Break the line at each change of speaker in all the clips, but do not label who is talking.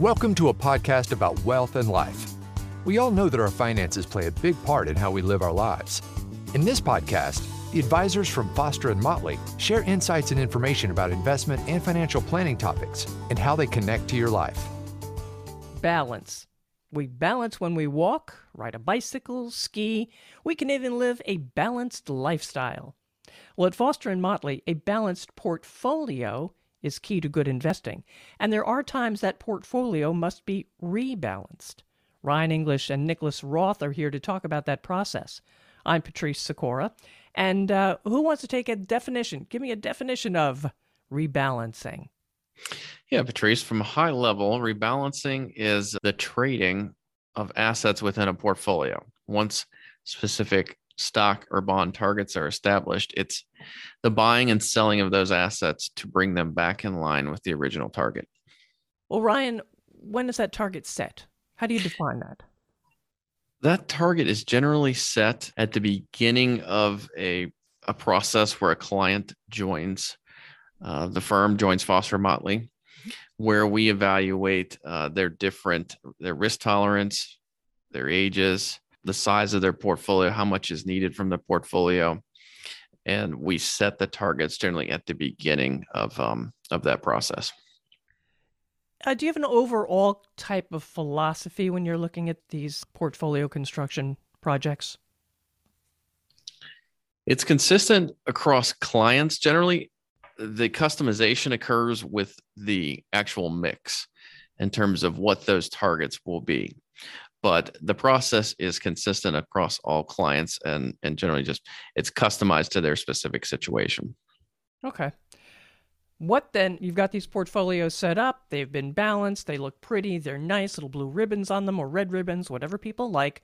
Welcome to a podcast about wealth and life. We all know that our finances play a big part in how we live our lives. In this podcast, the advisors from Foster and Motley share insights and information about investment and financial planning topics and how they connect to your life.
Balance. We balance when we walk, ride a bicycle, ski. We can even live a balanced lifestyle. Well, at Foster and Motley, a balanced portfolio is key to good investing, and there are times that portfolio must be rebalanced. Ryan English and Nicholas Roth are here to talk about that process. I'm Patrice Sikora, and uh, who wants to take a definition? Give me a definition of rebalancing.
Yeah, Patrice, from a high level, rebalancing is the trading of assets within a portfolio. Once specific stock or bond targets are established, it's the buying and selling of those assets to bring them back in line with the original target.
Well, Ryan, when is that target set? How do you define that?
That target is generally set at the beginning of a, a process where a client joins uh, the firm, joins Foster Motley, where we evaluate uh, their different, their risk tolerance, their ages, the size of their portfolio, how much is needed from the portfolio, and we set the targets generally at the beginning of um, of that process.
Uh, do you have an overall type of philosophy when you're looking at these portfolio construction projects?
It's consistent across clients. Generally, the customization occurs with the actual mix in terms of what those targets will be but the process is consistent across all clients and and generally just it's customized to their specific situation.
Okay. What then you've got these portfolios set up they've been balanced they look pretty they're nice little blue ribbons on them or red ribbons whatever people like.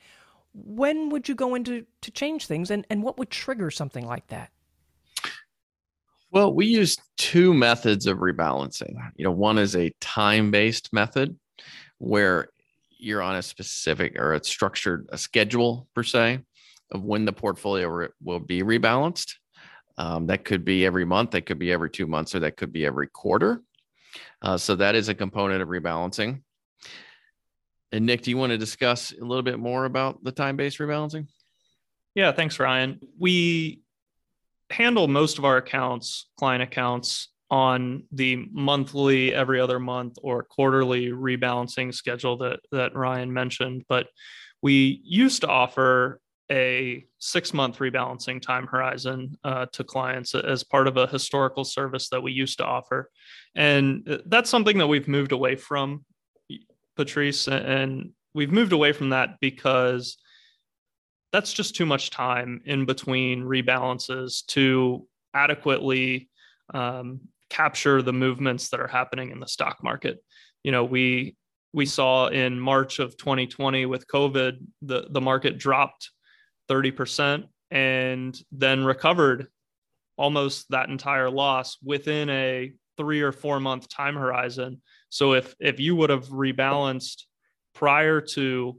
When would you go into to change things and, and what would trigger something like that?
Well we use two methods of rebalancing. You know one is a time-based method where you're on a specific or a structured a schedule per se of when the portfolio re- will be rebalanced. Um, that could be every month, that could be every two months, or that could be every quarter. Uh, so that is a component of rebalancing. And Nick, do you want to discuss a little bit more about the time-based rebalancing?
Yeah, thanks, Ryan. We handle most of our accounts, client accounts, on the monthly, every other month, or quarterly rebalancing schedule that that Ryan mentioned. But we used to offer a six month rebalancing time horizon uh, to clients as part of a historical service that we used to offer. And that's something that we've moved away from, Patrice. And we've moved away from that because that's just too much time in between rebalances to adequately um, capture the movements that are happening in the stock market. You know, we we saw in March of 2020 with COVID, the, the market dropped 30% and then recovered almost that entire loss within a three or four month time horizon. So if if you would have rebalanced prior to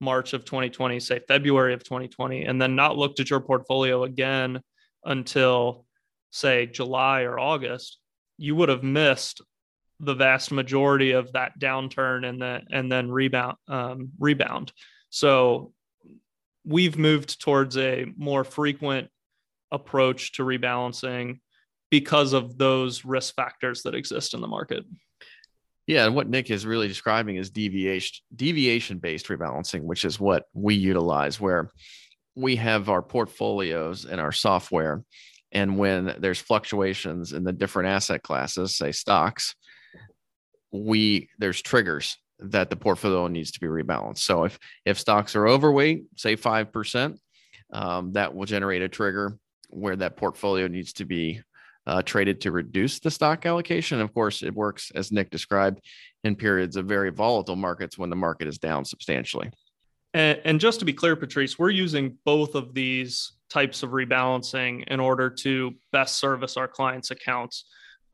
March of 2020, say February of 2020, and then not looked at your portfolio again until say July or August, you would have missed the vast majority of that downturn and then and then rebound um, rebound. So we've moved towards a more frequent approach to rebalancing because of those risk factors that exist in the market.
Yeah, and what Nick is really describing is deviation deviation based rebalancing, which is what we utilize where we have our portfolios and our software and when there's fluctuations in the different asset classes, say stocks, we there's triggers that the portfolio needs to be rebalanced. So if if stocks are overweight, say five percent, um, that will generate a trigger where that portfolio needs to be uh, traded to reduce the stock allocation. Of course, it works as Nick described in periods of very volatile markets when the market is down substantially.
And, and just to be clear, Patrice, we're using both of these types of rebalancing in order to best service our clients' accounts.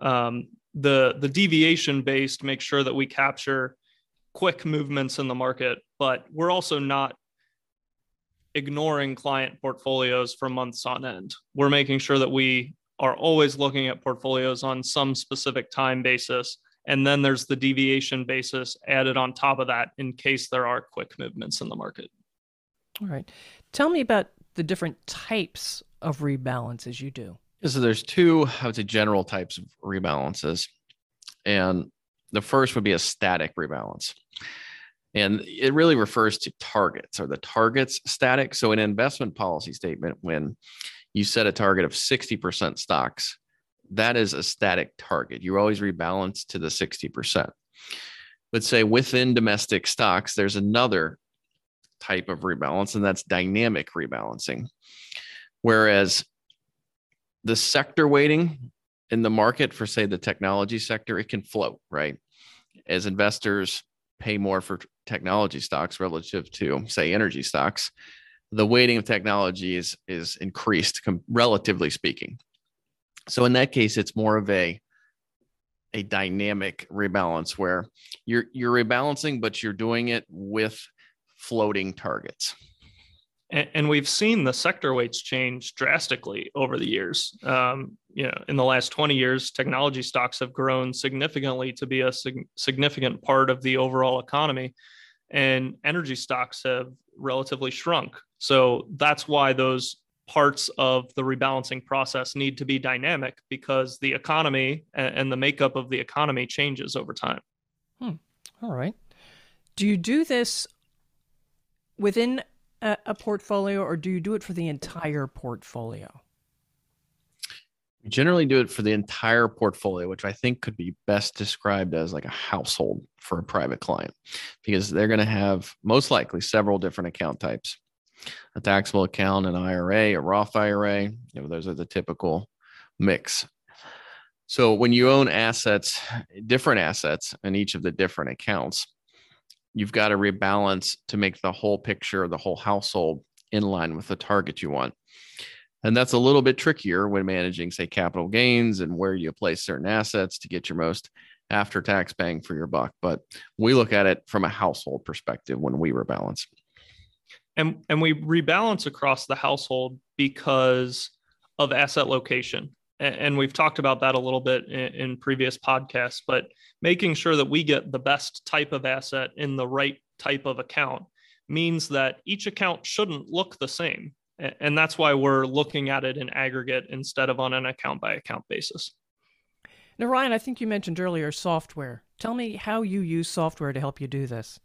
Um, the the deviation based make sure that we capture quick movements in the market, but we're also not ignoring client portfolios for months on end. We're making sure that we are always looking at portfolios on some specific time basis And then there's the deviation basis added on top of that in case there are quick movements in the market.
All right. Tell me about the different types of rebalances you do.
So there's two, I would say, general types of rebalances. And the first would be a static rebalance. And it really refers to targets. Are the targets static? So, an investment policy statement, when you set a target of 60% stocks, that is a static target. You always rebalance to the 60%. But say within domestic stocks, there's another type of rebalance, and that's dynamic rebalancing. Whereas the sector weighting in the market for, say, the technology sector, it can float, right? As investors pay more for technology stocks relative to, say, energy stocks, the weighting of technology is, is increased, com- relatively speaking. So in that case, it's more of a a dynamic rebalance where you're you're rebalancing, but you're doing it with floating targets.
And, and we've seen the sector weights change drastically over the years. Um, you know, in the last 20 years, technology stocks have grown significantly to be a sig- significant part of the overall economy, and energy stocks have relatively shrunk. So that's why those parts of the rebalancing process need to be dynamic because the economy and the makeup of the economy changes over time.
Hmm. All right. Do you do this within a, a, portfolio or do you do it for the entire portfolio?
We generally do it for the entire portfolio, which I think could be best described as like a household for a private client because they're going to have most likely several different account types a taxable account, an IRA, a Roth IRA. You know, those are the typical mix. So when you own assets, different assets in each of the different accounts, you've got to rebalance to make the whole picture, the whole household in line with the target you want. And that's a little bit trickier when managing, say, capital gains and where you place certain assets to get your most after tax bang for your buck. But we look at it from a household perspective when we rebalance
and and we rebalance across the household because of asset location and we've talked about that a little bit in, previous podcasts but making sure that we get the best type of asset in the right type of account means that each account shouldn't look the same. And that's why we're looking at it in aggregate instead of on an account by account basis.
Now ryan i think you mentioned earlier software. Tell me how you use software to help you do this.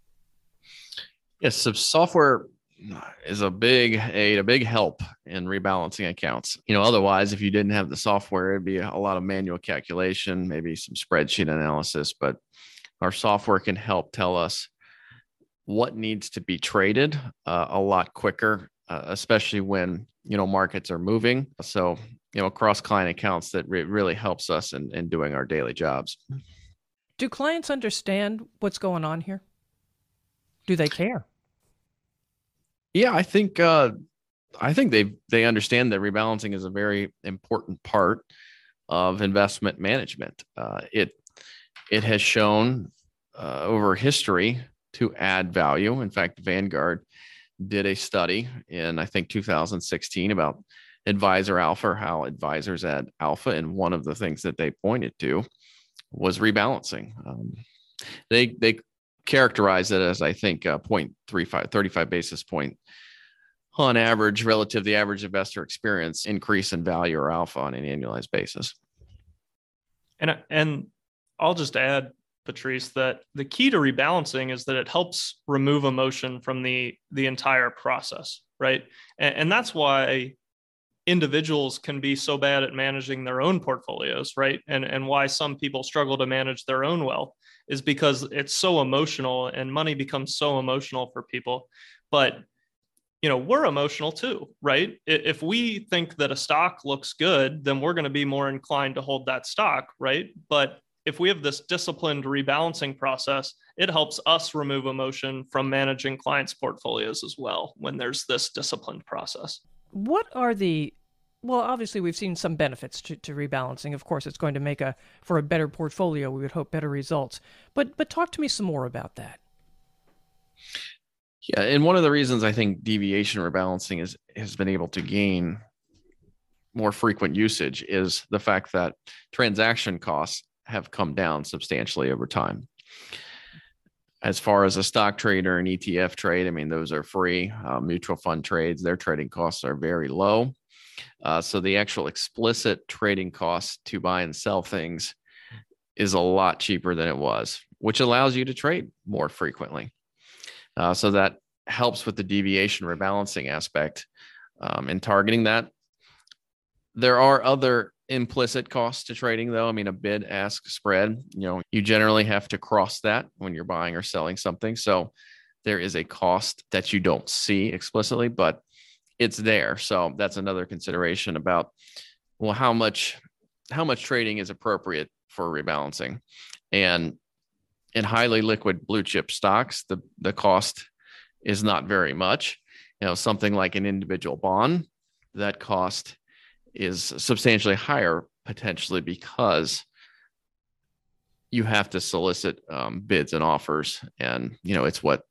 Yes so software is a big aid, a big help in rebalancing accounts. You know, otherwise, if you didn't have the software, it'd be a lot of manual calculation, maybe some spreadsheet analysis. But our software can help tell us what needs to be traded uh, a lot quicker, uh, especially when you know markets are moving. So you know, across client accounts, that re- really helps us in, in doing our daily jobs.
Do clients understand what's going on here? Do they care?
Yeah, I think uh, I think they they understand that rebalancing is a very important part of investment management. Uh, it it has shown uh, over history to add value. In fact, Vanguard did a study in I think 2016 about advisor alpha, how advisors add alpha, and one of the things that they pointed to was rebalancing. Um, they they characterize it as I think uh, 0.35, 35 basis point on average relative to the average investor experience increase in value or alpha on an annualized basis.
And and I'll just add, Patrice, that the key to rebalancing is that it helps remove emotion from the the entire process, right? And, and that's why individuals can be so bad at managing their own portfolios, right? And and why some people struggle to manage their own wealth is because it's so emotional and money becomes so emotional for people. But you know we're emotional too right? If we think that a stock looks good then we're going to be more inclined to hold that stock right? But if we have this disciplined rebalancing process it helps us remove emotion from managing clients portfolios as well when there's this disciplined process.
What are the well obviously we've seen some benefits to, to rebalancing of course it's going to make a for a better portfolio we would hope better results but but talk to me some more about that
yeah, and one of the reasons I think deviation rebalancing is has been able to gain more frequent usage is the fact that transaction costs have come down substantially over time. As far as a stock trade or an ETF trade, I mean, those are free. Uh, mutual fund trades, their trading costs are very low. Uh, so the actual explicit trading cost to buy and sell things is a lot cheaper than it was, which allows you to trade more frequently. Uh, so that helps with the deviation rebalancing aspect um, and targeting that. There are other implicit costs to trading, though. I mean, a bid ask spread, you know, you generally have to cross that when you're buying or selling something. So there is a cost that you don't see explicitly, but it's there. So that's another consideration about well, how much how much trading is appropriate for rebalancing. And in highly liquid blue chip stocks, the the cost is not very much. You know, something like an individual bond, that cost is substantially higher potentially because you have to solicit um, bids and offers, and you know it's what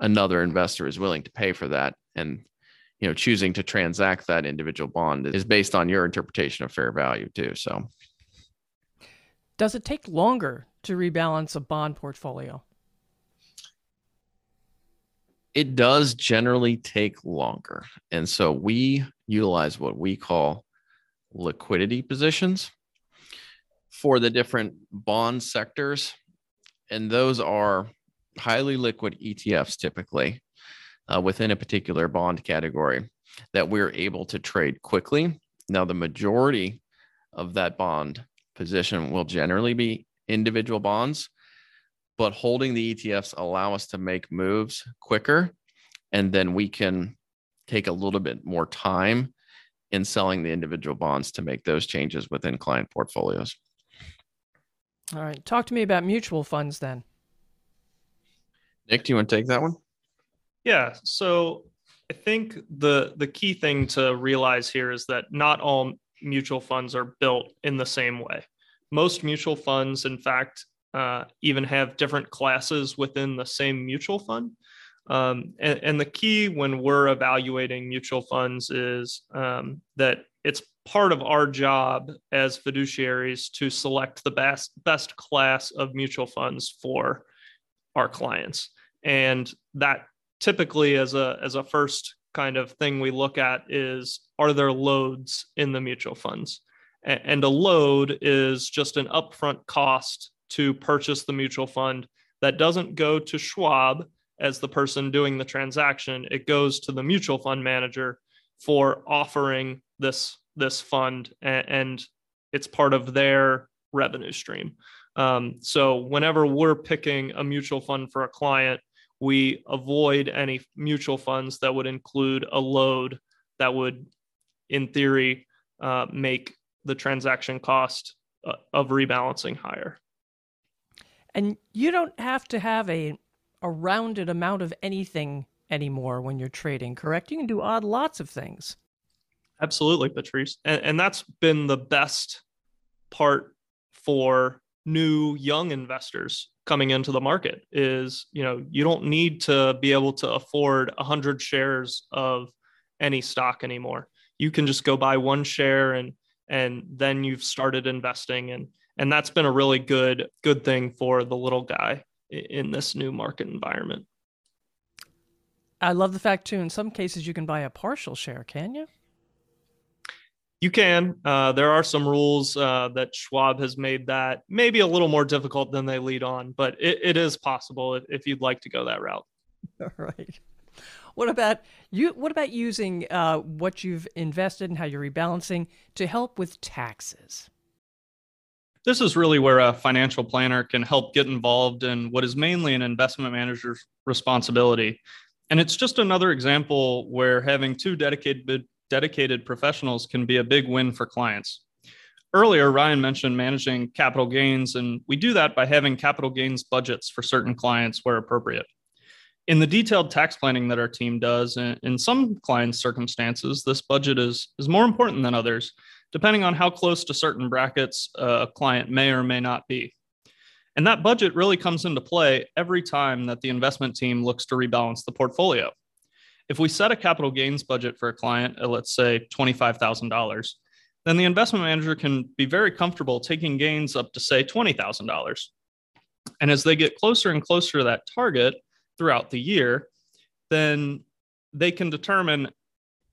another investor is willing to pay for that, and you know choosing to transact that individual bond is based on your interpretation of fair value too. So,
does it take longer to rebalance a bond portfolio?
it does generally take longer. And so we utilize what we call liquidity positions for the different bond sectors. And those are highly liquid ETFs typically uh, within a particular bond category that we're able to trade quickly. Now, the majority of that bond position will generally be individual bonds but holding the ETFs allow us to make moves quicker and then we can take a little bit more time in selling the individual bonds to make those changes within client portfolios.
All right, talk to me about mutual funds then.
Nick, do you want to take that one?
Yeah, so I think the the key thing to realize here is that not all mutual funds are built in the same way. Most mutual funds, in fact, uh, even have different classes within the same mutual fund. Um, and, and, the key when we're evaluating mutual funds is um, that it's part of our job as fiduciaries to select the best best class of mutual funds for our clients. And that typically as a as a first kind of thing we look at is are there loads in the mutual funds? And a load is just an upfront cost to purchase the mutual fund that doesn't go to Schwab as the person doing the transaction. It goes to the mutual fund manager for offering this this fund and, it's part of their revenue stream. Um, so whenever we're picking a mutual fund for a client, we avoid any mutual funds that would include a load that would, in theory, uh, make the transaction cost uh, of rebalancing higher.
And you don't have to have a, a rounded amount of anything anymore when you're trading, correct? You can do odd lots of things.
Absolutely, Patrice. And, and that's been the best part for new young investors coming into the market is you know you don't need to be able to afford 100 shares of any stock anymore you can just go buy one share and and then you've started investing and and that's been a really good good thing for the little guy in this new market environment.
I love the fact too. In some cases, you can buy a partial share. Can you?
You can. Uh, there are some rules uh, that Schwab has made that maybe a little more difficult than they lead on, but it, it is possible if, if, you'd like to go that route.
All right. What about you? What about using uh, what you've invested and how you're rebalancing to help with taxes?
This is really where a financial planner can help get involved in what is mainly an investment manager's responsibility. And it's just another example where having two dedicated dedicated professionals can be a big win for clients. Earlier, Ryan mentioned managing capital gains, and we do that by having capital gains budgets for certain clients where appropriate. In the detailed tax planning that our team does, in some clients' circumstances, this budget is, is more important than others depending on how close to certain brackets uh, a client may or may not be. And that budget really comes into play every time that the investment team looks to rebalance the portfolio. If we set a capital gains budget for a client, at, let's say $25,000, then the investment manager can be very comfortable taking gains up to, say, $20,000. And as they get closer and closer to that target throughout the year, then they can determine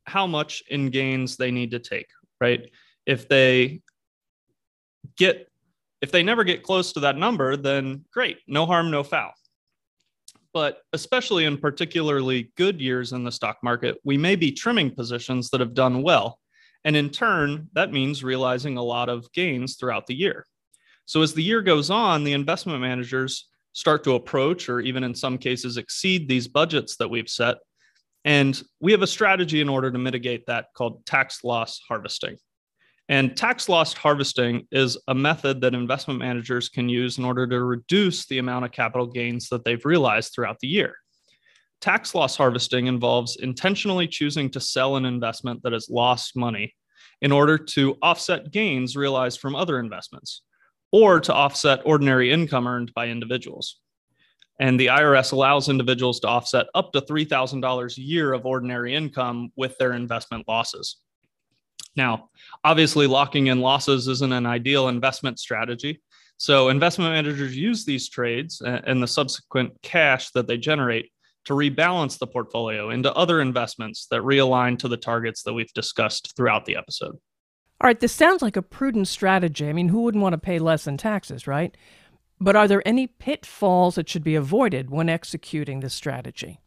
how much in gains they need to take, right? If they get if they never get close to that number, then great, no harm, no foul. But especially in particularly good years in the stock market, we may be trimming positions that have done well. And in turn, that means realizing a lot of gains throughout the year. So as the year goes on, the investment managers start to approach or even in some cases exceed these budgets that we've set. And we have a strategy in order to mitigate that called tax loss harvesting. And tax loss harvesting is a method that investment managers can use in order to reduce the amount of capital gains that they've realized throughout the year. Tax loss harvesting involves intentionally choosing to sell an investment that has lost money in order to offset gains realized from other investments or to offset ordinary income earned by individuals. And the IRS allows individuals to offset up to $3,000 a year of ordinary income with their investment losses. Now, obviously, locking in losses isn't an ideal investment strategy. So, investment managers use these trades uh, and the subsequent cash that they generate to rebalance the portfolio into other investments that realign to the targets that we've discussed throughout the episode.
All right, this sounds like a prudent strategy. I mean, who wouldn't want to pay less in taxes, right? But are there any pitfalls that should be avoided when executing this strategy?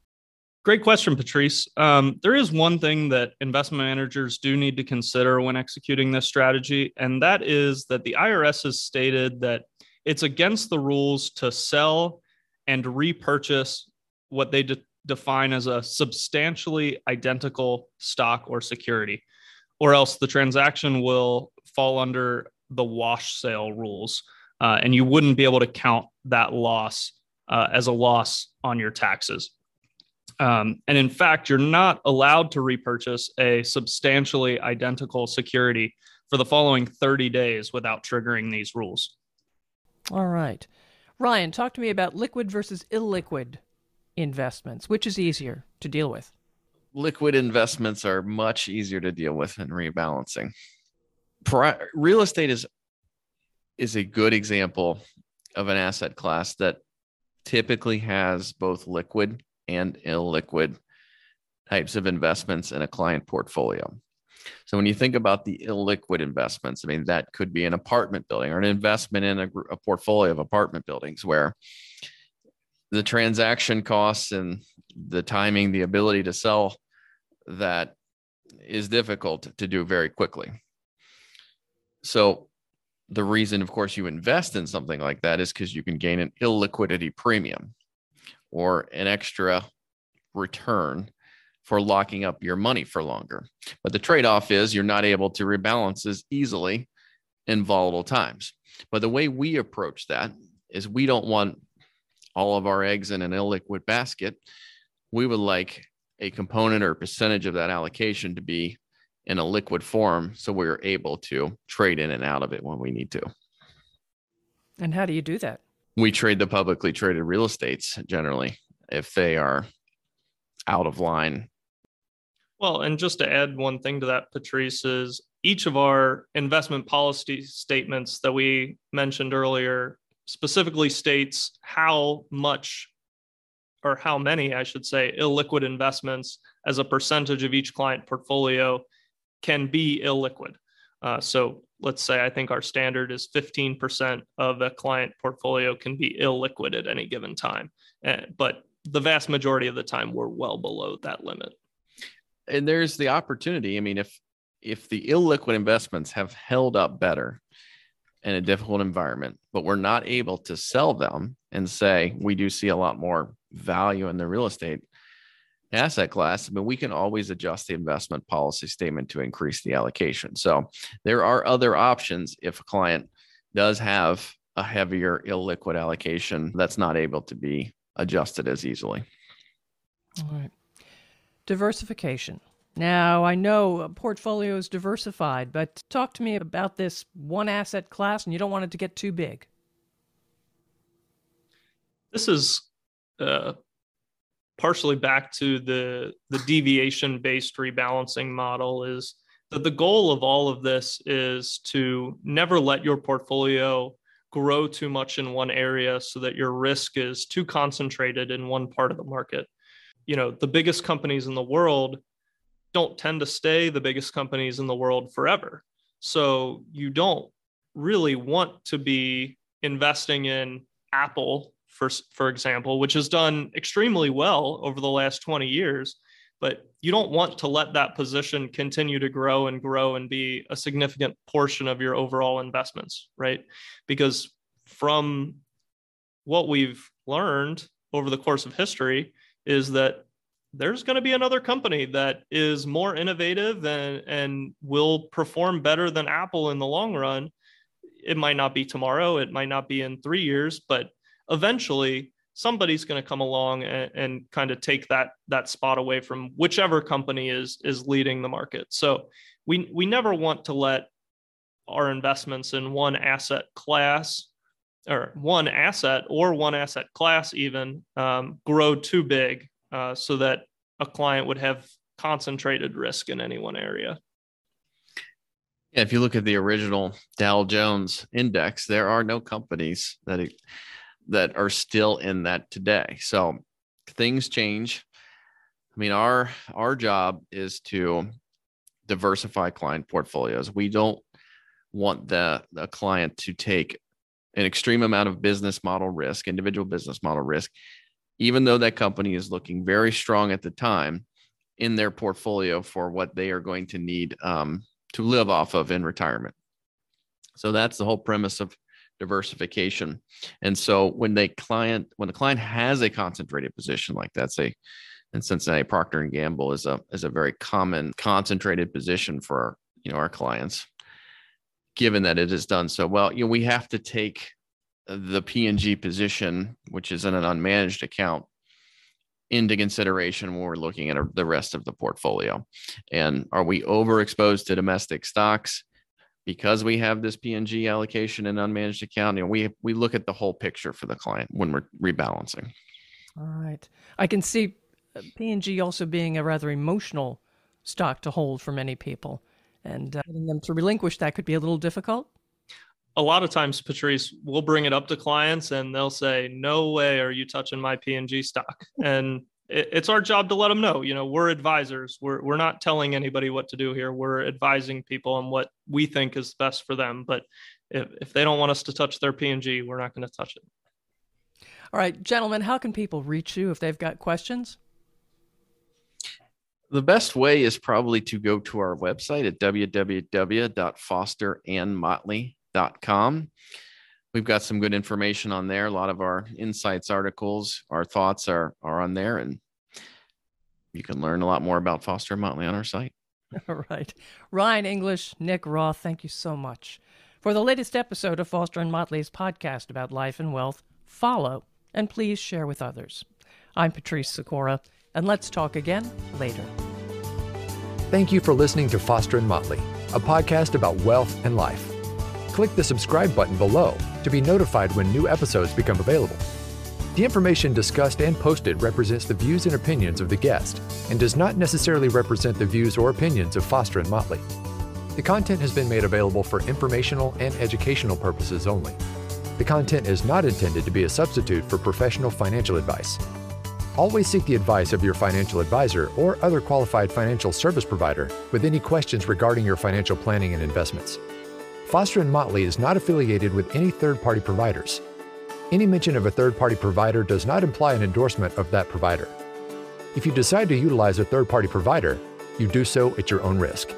Great question, Patrice. Um, there is one thing that investment managers do need to consider when executing this strategy, and that is that the IRS has stated that it's against the rules to sell and repurchase what they de- define as a substantially identical stock or security, or else the transaction will fall under the wash sale rules, uh, and you wouldn't be able to count that loss uh, as a loss on your taxes. Um, and in fact, you're not allowed to repurchase a substantially identical security for the following 30 days without triggering these rules.
All right. Ryan, talk to me about liquid versus illiquid investments. Which is easier to deal with?
Liquid investments are much easier to deal with in rebalancing. Real estate is is a good example of an asset class that typically has both liquid and illiquid types of investments in a client portfolio. So when you think about the illiquid investments, I mean, that could be an apartment building or an investment in a, a portfolio of apartment buildings where the transaction costs and the timing, the ability to sell that is difficult to do very quickly. So the reason, of course, you invest in something like that is because you can gain an illiquidity premium or an extra return for locking up your money for longer. But the trade off is you're not able to rebalance as easily in volatile times. But the way we approach that is we don't want all of our eggs in an illiquid basket. We would like a component or percentage of that allocation to be in a liquid form so we're able to trade in and out of it when we need to.
And how do you do that?
We trade the publicly traded real estates generally if they are out of line.
Well, and just to add one thing to that, Patrice, is each of our investment policy statements that we mentioned earlier specifically states how much or how many, I should say, illiquid investments as a percentage of each client portfolio can be illiquid. Uh, so let's say I think our standard is 15% of a client portfolio can be illiquid at any given time. Uh, but the vast majority of the time, we're well below that limit.
And there's the opportunity. I mean, if if the illiquid investments have held up better in a difficult environment, but we're not able to sell them and say we do see a lot more value in the real estate asset class, I mean, we can always adjust the investment policy statement to increase the allocation. So there are other options if a client does have a heavier illiquid allocation that's not able to be adjusted as easily.
All right. Diversification. Now, I know a portfolio is diversified, but talk to me about this one asset class, and you don't want it to get too big.
This is uh, partially back to the the deviation based rebalancing model is that the goal of all of this is to never let your portfolio grow too much in one area so that your risk is too concentrated in one part of the market. You know, the biggest companies in the world don't tend to stay the biggest companies in the world forever. So you don't really want to be investing in Apple, for, for example, which has done extremely well over the last 20 years. But you don't want to let that position continue to grow and grow and be a significant portion of your overall investments, right? Because from what we've learned over the course of history is that there's going to be another company that is more innovative and, and will perform better than Apple in the long run. It might not be tomorrow, it might not be in three years, but eventually somebody's going to come along and, and kind of take that that spot away from whichever company is is leading the market. So we we never want to let our investments in one asset class or one asset or one asset class even um, grow too big uh, so that a client would have concentrated risk in any one area.
Yeah, if you look at the original Dow Jones index, there are no companies that that are still in that today. So things change. I mean, our our job is to diversify client portfolios. We don't want the, the client to take an extreme amount of business model risk, individual business model risk, even though that company is looking very strong at the time in their portfolio for what they are going to need um, to live off of in retirement. So that's the whole premise of diversification. And so when they client when the client has a concentrated position like that, say in Cincinnati Procter and Gamble is a is a very common concentrated position for you know our clients, given that it is done so well. You know, we have to take the P&G position, which is in an unmanaged account, into consideration when we're looking at the rest of the portfolio. And are we overexposed to domestic stocks? Because we have this P&G allocation and unmanaged account, you know, we we look at the whole picture for the client when we're rebalancing.
All right, I can see P&G also being a rather emotional stock to hold for many people, and uh, getting them to relinquish that could be a little difficult.
A lot of times, Patrice, we'll bring it up to clients, and they'll say, "No way are you touching my P&G stock," and it's our job to let them know you know we're advisors. We're, we're not telling anybody what to do here. We're advising people on what we think is best for them. But if, if they don't want us to touch their P&G we're not going to touch it.
All right gentlemen how can people reach you if they've got questions?
The best way is probably to go to our website at www.fosterandmotley.com we've got some good information on there. A lot of our insights articles, our thoughts are are on there, and you can learn a lot more about Foster and Motley on our site.
All right, Ryan English, Nick Roth, thank you so much for the latest episode of Foster and Motley's podcast about life and wealth. Follow and please share with others. I'm Patrice Sikora, and let's talk again later.
Thank you for listening to Foster and Motley, a podcast about wealth and life click the subscribe button below to be notified when new episodes become available. The information discussed and posted represents the views and opinions of the guest and does not necessarily represent the views or opinions of Foster and Motley. The content has been made available for informational and educational purposes only. The content is not intended to be a substitute for professional financial advice. Always seek the advice of your financial advisor or other qualified financial service provider with any questions regarding your financial planning and investments. Foster & Motley is not affiliated with any third-party providers. Any mention of a third-party provider does not imply an endorsement of that provider. If you decide to utilize a third-party provider, you do so at your own risk.